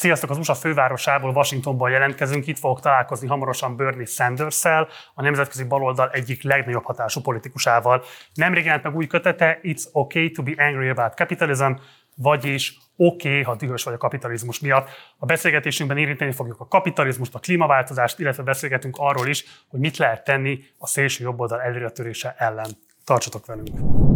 Sziasztok, az USA fővárosából, Washingtonból jelentkezünk. Itt fogok találkozni hamarosan Bernie sanders a nemzetközi baloldal egyik legnagyobb hatású politikusával. Nemrég jelent meg új kötete, It's okay to be angry about capitalism, vagyis oké, okay, ha dühös vagy a kapitalizmus miatt. A beszélgetésünkben érinteni fogjuk a kapitalizmust, a klímaváltozást, illetve beszélgetünk arról is, hogy mit lehet tenni a szélső jobboldal előretörése ellen. Tartsatok velünk!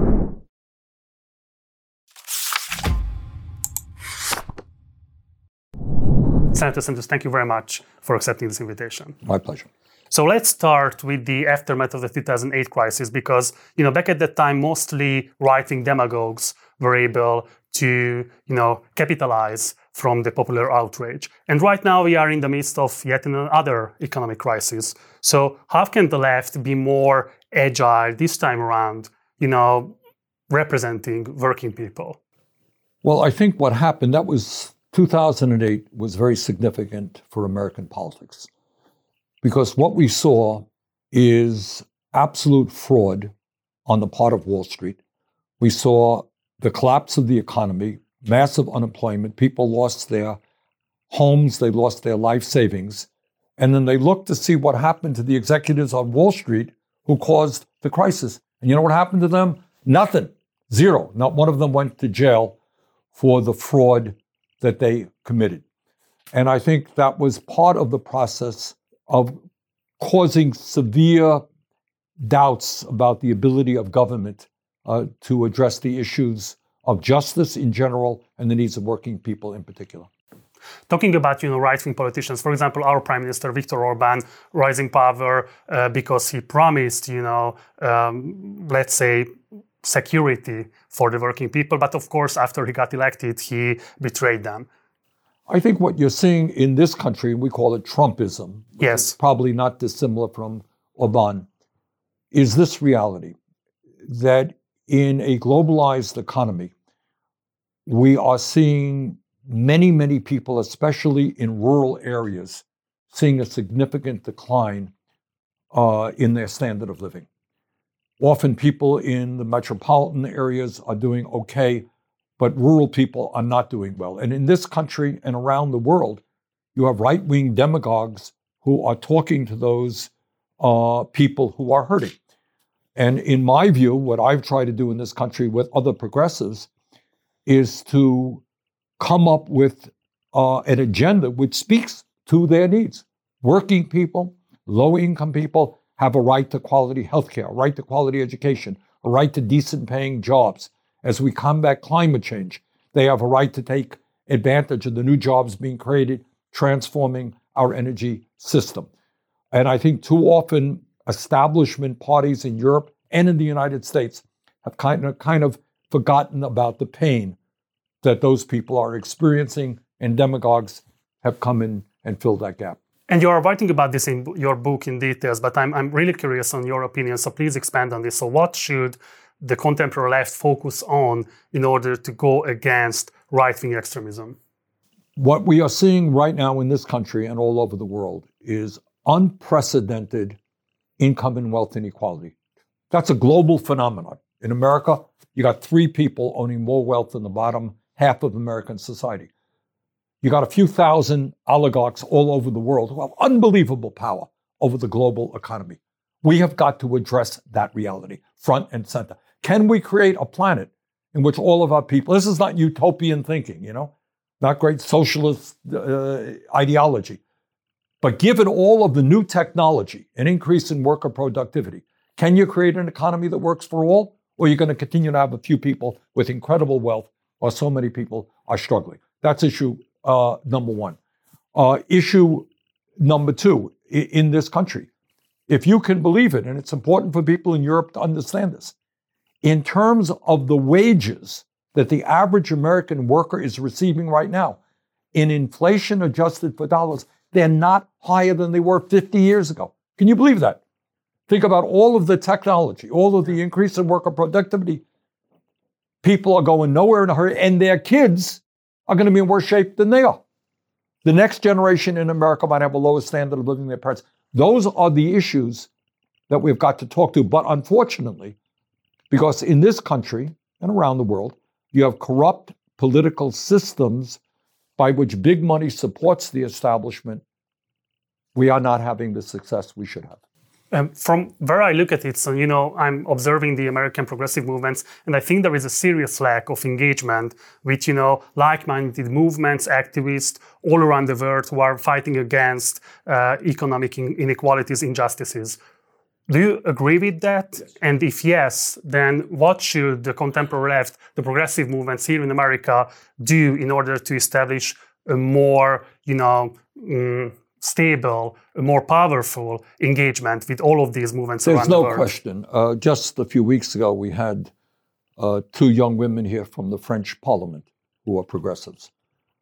Senator Sanders, thank you very much for accepting this invitation. My pleasure. So let's start with the aftermath of the 2008 crisis because, you know, back at that time, mostly right-wing demagogues were able to, you know, capitalize from the popular outrage. And right now we are in the midst of yet another economic crisis. So how can the left be more agile this time around, you know, representing working people? Well, I think what happened, that was 2008 was very significant for American politics because what we saw is absolute fraud on the part of Wall Street. We saw the collapse of the economy, massive unemployment, people lost their homes, they lost their life savings. And then they looked to see what happened to the executives on Wall Street who caused the crisis. And you know what happened to them? Nothing. Zero. Not one of them went to jail for the fraud that they committed. And I think that was part of the process of causing severe doubts about the ability of government uh, to address the issues of justice in general and the needs of working people in particular. Talking about you know right-wing politicians, for example, our Prime Minister Viktor Orban rising power uh, because he promised you know um, let's say security for the working people. But of course, after he got elected, he betrayed them. I think what you're seeing in this country, we call it Trumpism. Yes. Probably not dissimilar from Orban, is this reality that in a globalized economy, we are seeing many, many people, especially in rural areas, seeing a significant decline uh, in their standard of living. Often people in the metropolitan areas are doing okay, but rural people are not doing well. And in this country and around the world, you have right wing demagogues who are talking to those uh, people who are hurting. And in my view, what I've tried to do in this country with other progressives is to come up with uh, an agenda which speaks to their needs. Working people, low income people, have a right to quality health care, a right to quality education, a right to decent paying jobs. As we combat climate change, they have a right to take advantage of the new jobs being created, transforming our energy system. And I think too often establishment parties in Europe and in the United States have kind of, kind of forgotten about the pain that those people are experiencing, and demagogues have come in and filled that gap. And you are writing about this in your book in details, but I'm, I'm really curious on your opinion. So please expand on this. So, what should the contemporary left focus on in order to go against right wing extremism? What we are seeing right now in this country and all over the world is unprecedented income and wealth inequality. That's a global phenomenon. In America, you got three people owning more wealth than the bottom half of American society. You got a few thousand oligarchs all over the world who have unbelievable power over the global economy. We have got to address that reality front and center. Can we create a planet in which all of our people, this is not utopian thinking, you know, not great socialist uh, ideology, but given all of the new technology, an increase in worker productivity, can you create an economy that works for all? Or are you going to continue to have a few people with incredible wealth while so many people are struggling? That's issue uh, number one. Uh, issue number two in this country, if you can believe it, and it's important for people in Europe to understand this, in terms of the wages that the average American worker is receiving right now, in inflation adjusted for dollars, they're not higher than they were 50 years ago. Can you believe that? Think about all of the technology, all of the increase in worker productivity. People are going nowhere in a hurry, and their kids are going to be in worse shape than they are. The next generation in America might have a lower standard of living than their parents. Those are the issues that we've got to talk to. But unfortunately, because in this country and around the world, you have corrupt political systems by which big money supports the establishment, we are not having the success we should have. Um, from where I look at it, so you know, I'm observing the American progressive movements, and I think there is a serious lack of engagement with you know like-minded movements, activists all around the world who are fighting against uh, economic inequalities, injustices. Do you agree with that? Yes. And if yes, then what should the contemporary left, the progressive movements here in America, do in order to establish a more, you know, um, stable, more powerful engagement with all of these movements There's around no the world? question. Uh, just a few weeks ago, we had uh, two young women here from the French Parliament who are progressives.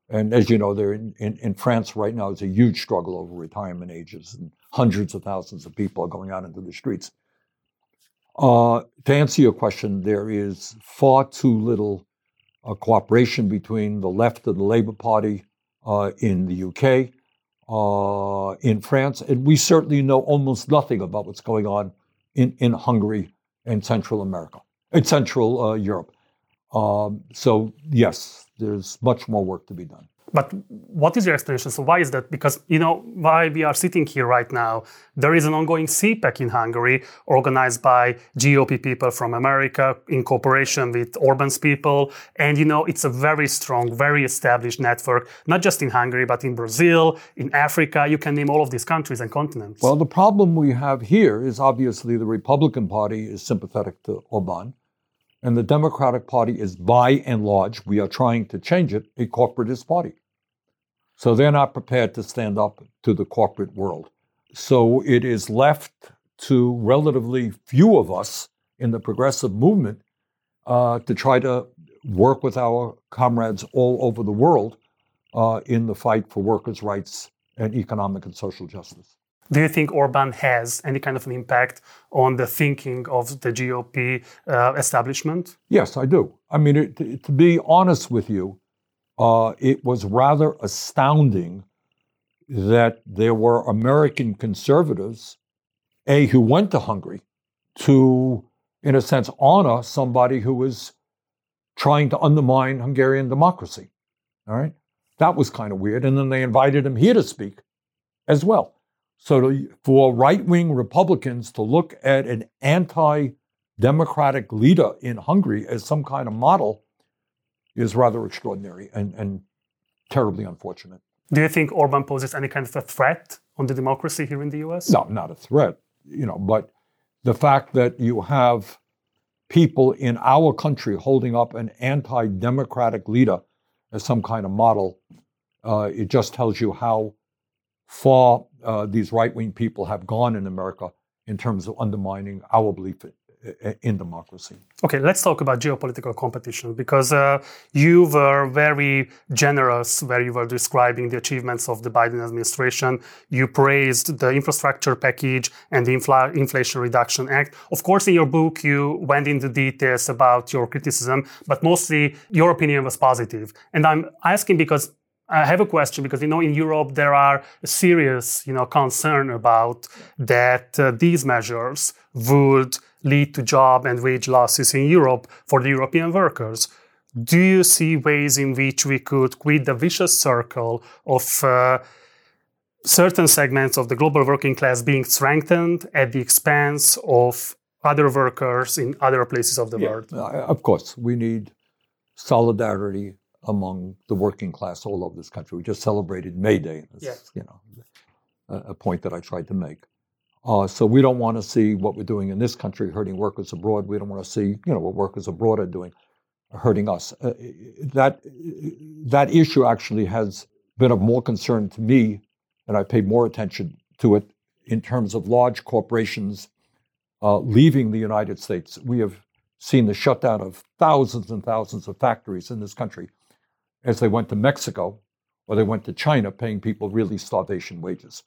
And as you know, they're in, in, in France right now. It's a huge struggle over retirement ages, and hundreds of thousands of people are going out into the streets. Uh, to answer your question, there is far too little uh, cooperation between the left of the Labour Party uh, in the UK uh, in France, and we certainly know almost nothing about what's going on in, in Hungary and Central America, in Central uh, Europe. Um, so yes, there's much more work to be done. But what is your explanation? So why is that? Because you know why we are sitting here right now. There is an ongoing CPAC in Hungary, organized by GOP people from America in cooperation with Orban's people, and you know it's a very strong, very established network, not just in Hungary but in Brazil, in Africa. You can name all of these countries and continents. Well, the problem we have here is obviously the Republican Party is sympathetic to Orban. And the Democratic Party is by and large, we are trying to change it, a corporatist party. So they're not prepared to stand up to the corporate world. So it is left to relatively few of us in the progressive movement uh, to try to work with our comrades all over the world uh, in the fight for workers' rights and economic and social justice. Do you think Orban has any kind of an impact on the thinking of the GOP uh, establishment? Yes, I do. I mean, it, to be honest with you, uh, it was rather astounding that there were American conservatives, A, who went to Hungary to, in a sense, honor somebody who was trying to undermine Hungarian democracy. All right? That was kind of weird. And then they invited him here to speak as well. So to, for right wing Republicans to look at an anti democratic leader in Hungary as some kind of model is rather extraordinary and, and terribly unfortunate. Do you think Orban poses any kind of a threat on the democracy here in the US? No, not a threat, you know, but the fact that you have people in our country holding up an anti-democratic leader as some kind of model, uh, it just tells you how far uh, these right-wing people have gone in America in terms of undermining our belief in democracy. Okay, let's talk about geopolitical competition because uh, you were very generous where you were describing the achievements of the Biden administration. You praised the infrastructure package and the Infl- Inflation Reduction Act. Of course, in your book, you went into details about your criticism, but mostly your opinion was positive. And I'm asking because I have a question because you know in Europe there are serious you know concern about that uh, these measures would lead to job and wage losses in Europe for the European workers. Do you see ways in which we could quit the vicious circle of uh, certain segments of the global working class being strengthened at the expense of other workers in other places of the yeah, world? Of course, we need solidarity among the working class all over this country. We just celebrated May Day. yeah. you know, a, a point that I tried to make. Uh, so we don't want to see what we're doing in this country hurting workers abroad. We don't want to see, you know, what workers abroad are doing hurting us. Uh, that that issue actually has been of more concern to me, and I paid more attention to it in terms of large corporations uh, leaving the United States. We have seen the shutdown of thousands and thousands of factories in this country as they went to Mexico or they went to China, paying people really starvation wages.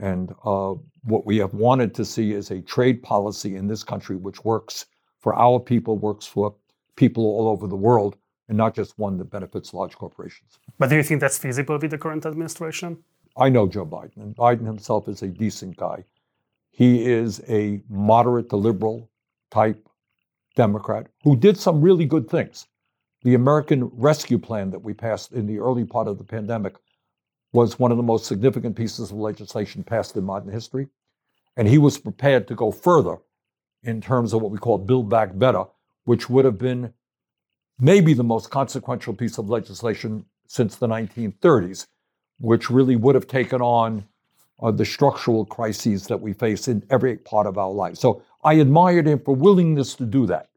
And uh, what we have wanted to see is a trade policy in this country which works for our people, works for people all over the world, and not just one that benefits large corporations. But do you think that's feasible with the current administration? I know Joe Biden, and Biden himself is a decent guy. He is a moderate to liberal type Democrat who did some really good things. The American Rescue Plan that we passed in the early part of the pandemic was one of the most significant pieces of legislation passed in modern history. And he was prepared to go further in terms of what we call Build Back Better, which would have been maybe the most consequential piece of legislation since the 1930s, which really would have taken on uh, the structural crises that we face in every part of our life. So I admired him for willingness to do that.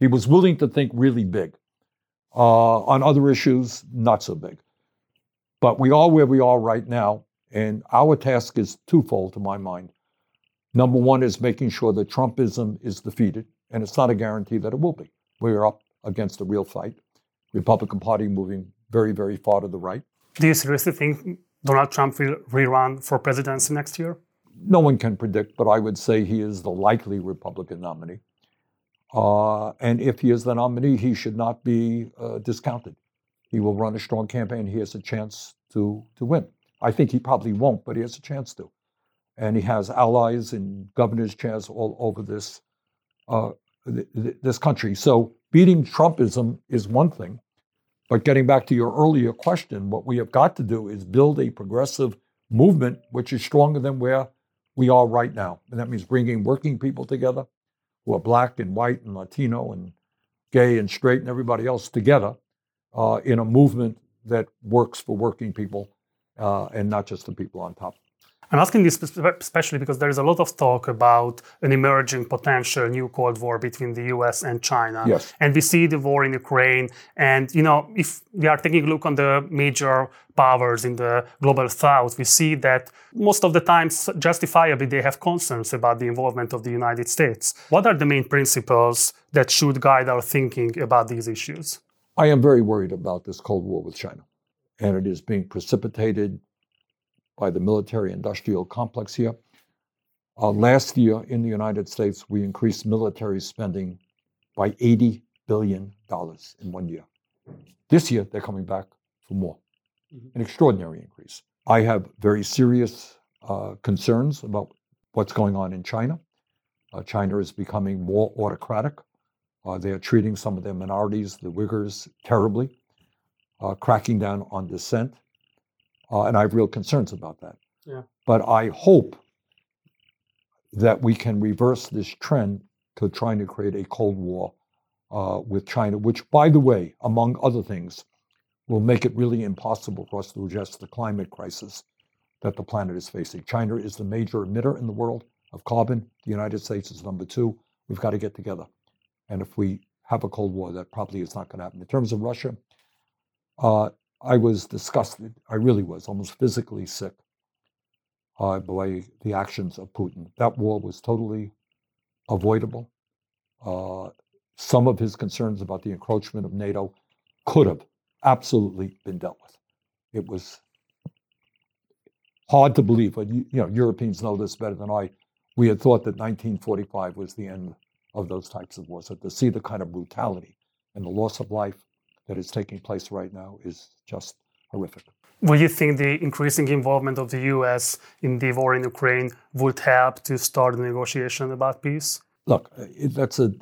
He was willing to think really big. Uh, on other issues, not so big. But we are where we are right now, and our task is twofold to my mind. Number one is making sure that Trumpism is defeated, and it's not a guarantee that it will be. We are up against a real fight. Republican Party moving very, very far to the right. Do you seriously think Donald Trump will rerun for presidency next year? No one can predict, but I would say he is the likely Republican nominee. Uh, and if he is the nominee, he should not be uh, discounted. He will run a strong campaign. He has a chance to, to win. I think he probably won't, but he has a chance to. And he has allies in governor's chairs all over this, uh, th- th- this country. So beating Trumpism is one thing. But getting back to your earlier question, what we have got to do is build a progressive movement which is stronger than where we are right now. And that means bringing working people together who are black and white and Latino and gay and straight and everybody else together uh, in a movement that works for working people uh, and not just the people on top. I'm asking this especially because there is a lot of talk about an emerging potential new Cold War between the US and China. Yes. And we see the war in Ukraine. And, you know, if we are taking a look on the major powers in the global south, we see that most of the times, justifiably, they have concerns about the involvement of the United States. What are the main principles that should guide our thinking about these issues? I am very worried about this Cold War with China. And it is being precipitated by the military industrial complex here. Uh, last year in the United States, we increased military spending by $80 billion in one year. This year, they're coming back for more, mm-hmm. an extraordinary increase. I have very serious uh, concerns about what's going on in China. Uh, China is becoming more autocratic. Uh, they are treating some of their minorities, the Uyghurs, terribly, uh, cracking down on dissent. Uh, and I have real concerns about that. Yeah. But I hope that we can reverse this trend to trying to create a Cold War uh, with China, which, by the way, among other things, will make it really impossible for us to address the climate crisis that the planet is facing. China is the major emitter in the world of carbon. The United States is number two. We've got to get together. And if we have a Cold War, that probably is not going to happen. In terms of Russia, uh, I was disgusted. I really was, almost physically sick uh, by the actions of Putin. That war was totally avoidable. Uh, some of his concerns about the encroachment of NATO could have absolutely been dealt with. It was hard to believe, but you, you know, Europeans know this better than I. We had thought that 1945 was the end of those types of wars. So to see the kind of brutality and the loss of life that is taking place right now is just horrific. Will you think the increasing involvement of the US in the war in Ukraine would help to start a negotiation about peace? Look, that's a.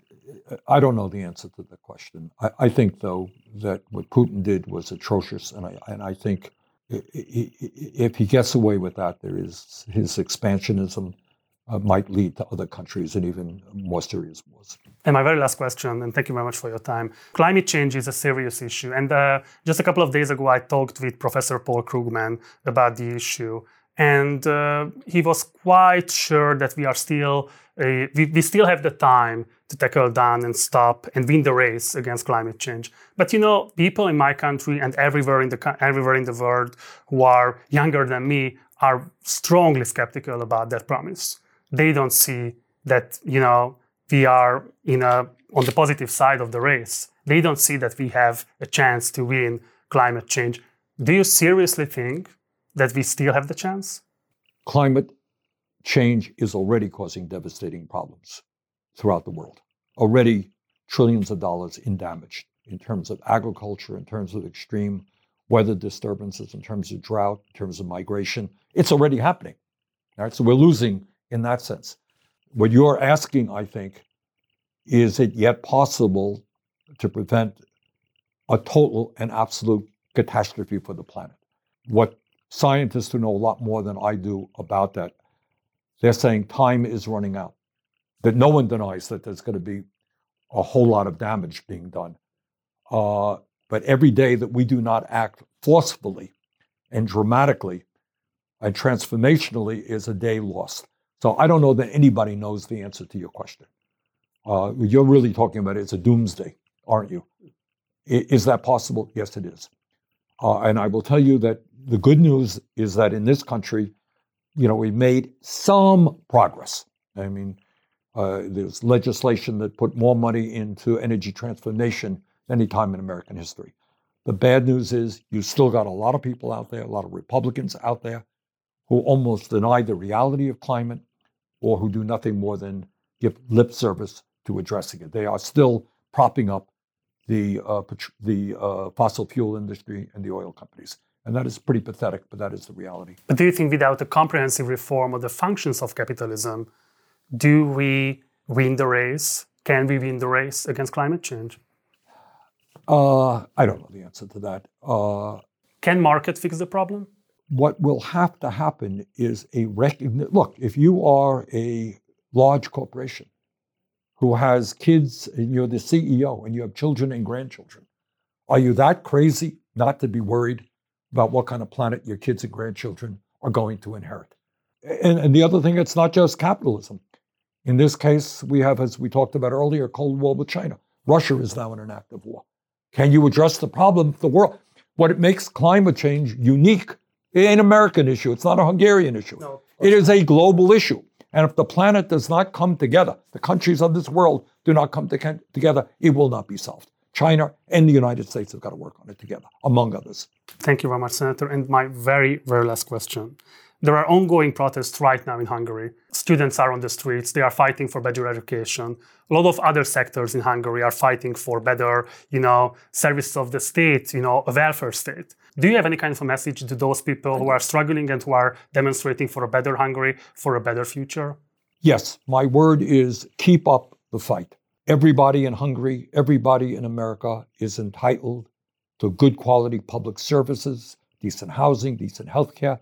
I don't know the answer to the question. I, I think, though, that what Putin did was atrocious, and I and I think if he gets away with that, there is his expansionism uh, might lead to other countries and even more serious wars. And my very last question, and thank you very much for your time. Climate change is a serious issue. And uh, just a couple of days ago, I talked with Professor Paul Krugman about the issue. And uh, he was quite sure that we are still, uh, we, we still have the time to tackle down and stop and win the race against climate change. But you know, people in my country and everywhere in the everywhere in the world who are younger than me are strongly skeptical about that promise they don't see that you know we are in a on the positive side of the race. They don't see that we have a chance to win climate change. Do you seriously think that we still have the chance? Climate change is already causing devastating problems throughout the world. Already trillions of dollars in damage in terms of agriculture, in terms of extreme weather disturbances, in terms of drought, in terms of migration. It's already happening. Right? So we're losing in that sense. What you're asking, I think, is it yet possible to prevent a total and absolute catastrophe for the planet. What scientists who know a lot more than I do about that, they're saying time is running out. That no one denies that there's going to be a whole lot of damage being done. Uh, but every day that we do not act forcefully and dramatically and transformationally is a day lost. So I don't know that anybody knows the answer to your question. Uh, you're really talking about it. It's a doomsday, aren't you? Is that possible? Yes, it is. Uh, and I will tell you that the good news is that in this country, you know, we've made some progress. I mean, uh, there's legislation that put more money into energy transformation than any time in American history. The bad news is you still got a lot of people out there, a lot of Republicans out there, who almost deny the reality of climate or who do nothing more than give lip service to addressing it. They are still propping up the, uh, the uh, fossil fuel industry and the oil companies. And that is pretty pathetic, but that is the reality. But do you think without a comprehensive reform of the functions of capitalism, do we win the race? Can we win the race against climate change? Uh, I don't know the answer to that. Uh, Can market fix the problem? What will have to happen is a recognition. Look, if you are a large corporation who has kids and you're the CEO and you have children and grandchildren, are you that crazy not to be worried about what kind of planet your kids and grandchildren are going to inherit? And, and the other thing, it's not just capitalism. In this case, we have, as we talked about earlier, Cold War with China. Russia is now in an active war. Can you address the problem? The world, what it makes climate change unique, an American issue. It's not a Hungarian issue. No, it is a global issue. And if the planet does not come together, the countries of this world do not come to, together, it will not be solved. China and the United States have got to work on it together, among others. Thank you very much, Senator. And my very, very last question. There are ongoing protests right now in Hungary. Students are on the streets, they are fighting for better education. A lot of other sectors in Hungary are fighting for better, you know, services of the state, you know, a welfare state. Do you have any kind of a message to those people who are struggling and who are demonstrating for a better Hungary, for a better future? Yes, my word is keep up the fight. Everybody in Hungary, everybody in America is entitled to good quality public services, decent housing, decent health care,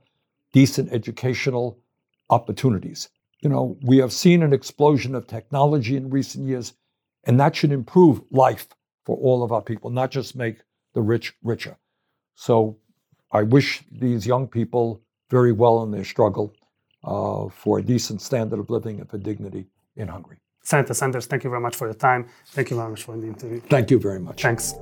decent educational opportunities. You know, we have seen an explosion of technology in recent years, and that should improve life for all of our people, not just make the rich richer. So I wish these young people very well in their struggle uh, for a decent standard of living and for dignity in Hungary. Senator Sanders, thank you very much for your time. Thank you very much for the interview. Thank you very much. Thanks.